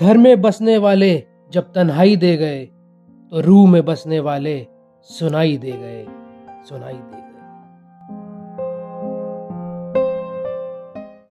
घर में बसने वाले जब तन्हाई दे गए तो रूह में बसने वाले सुनाई दे गए, सुनाई दे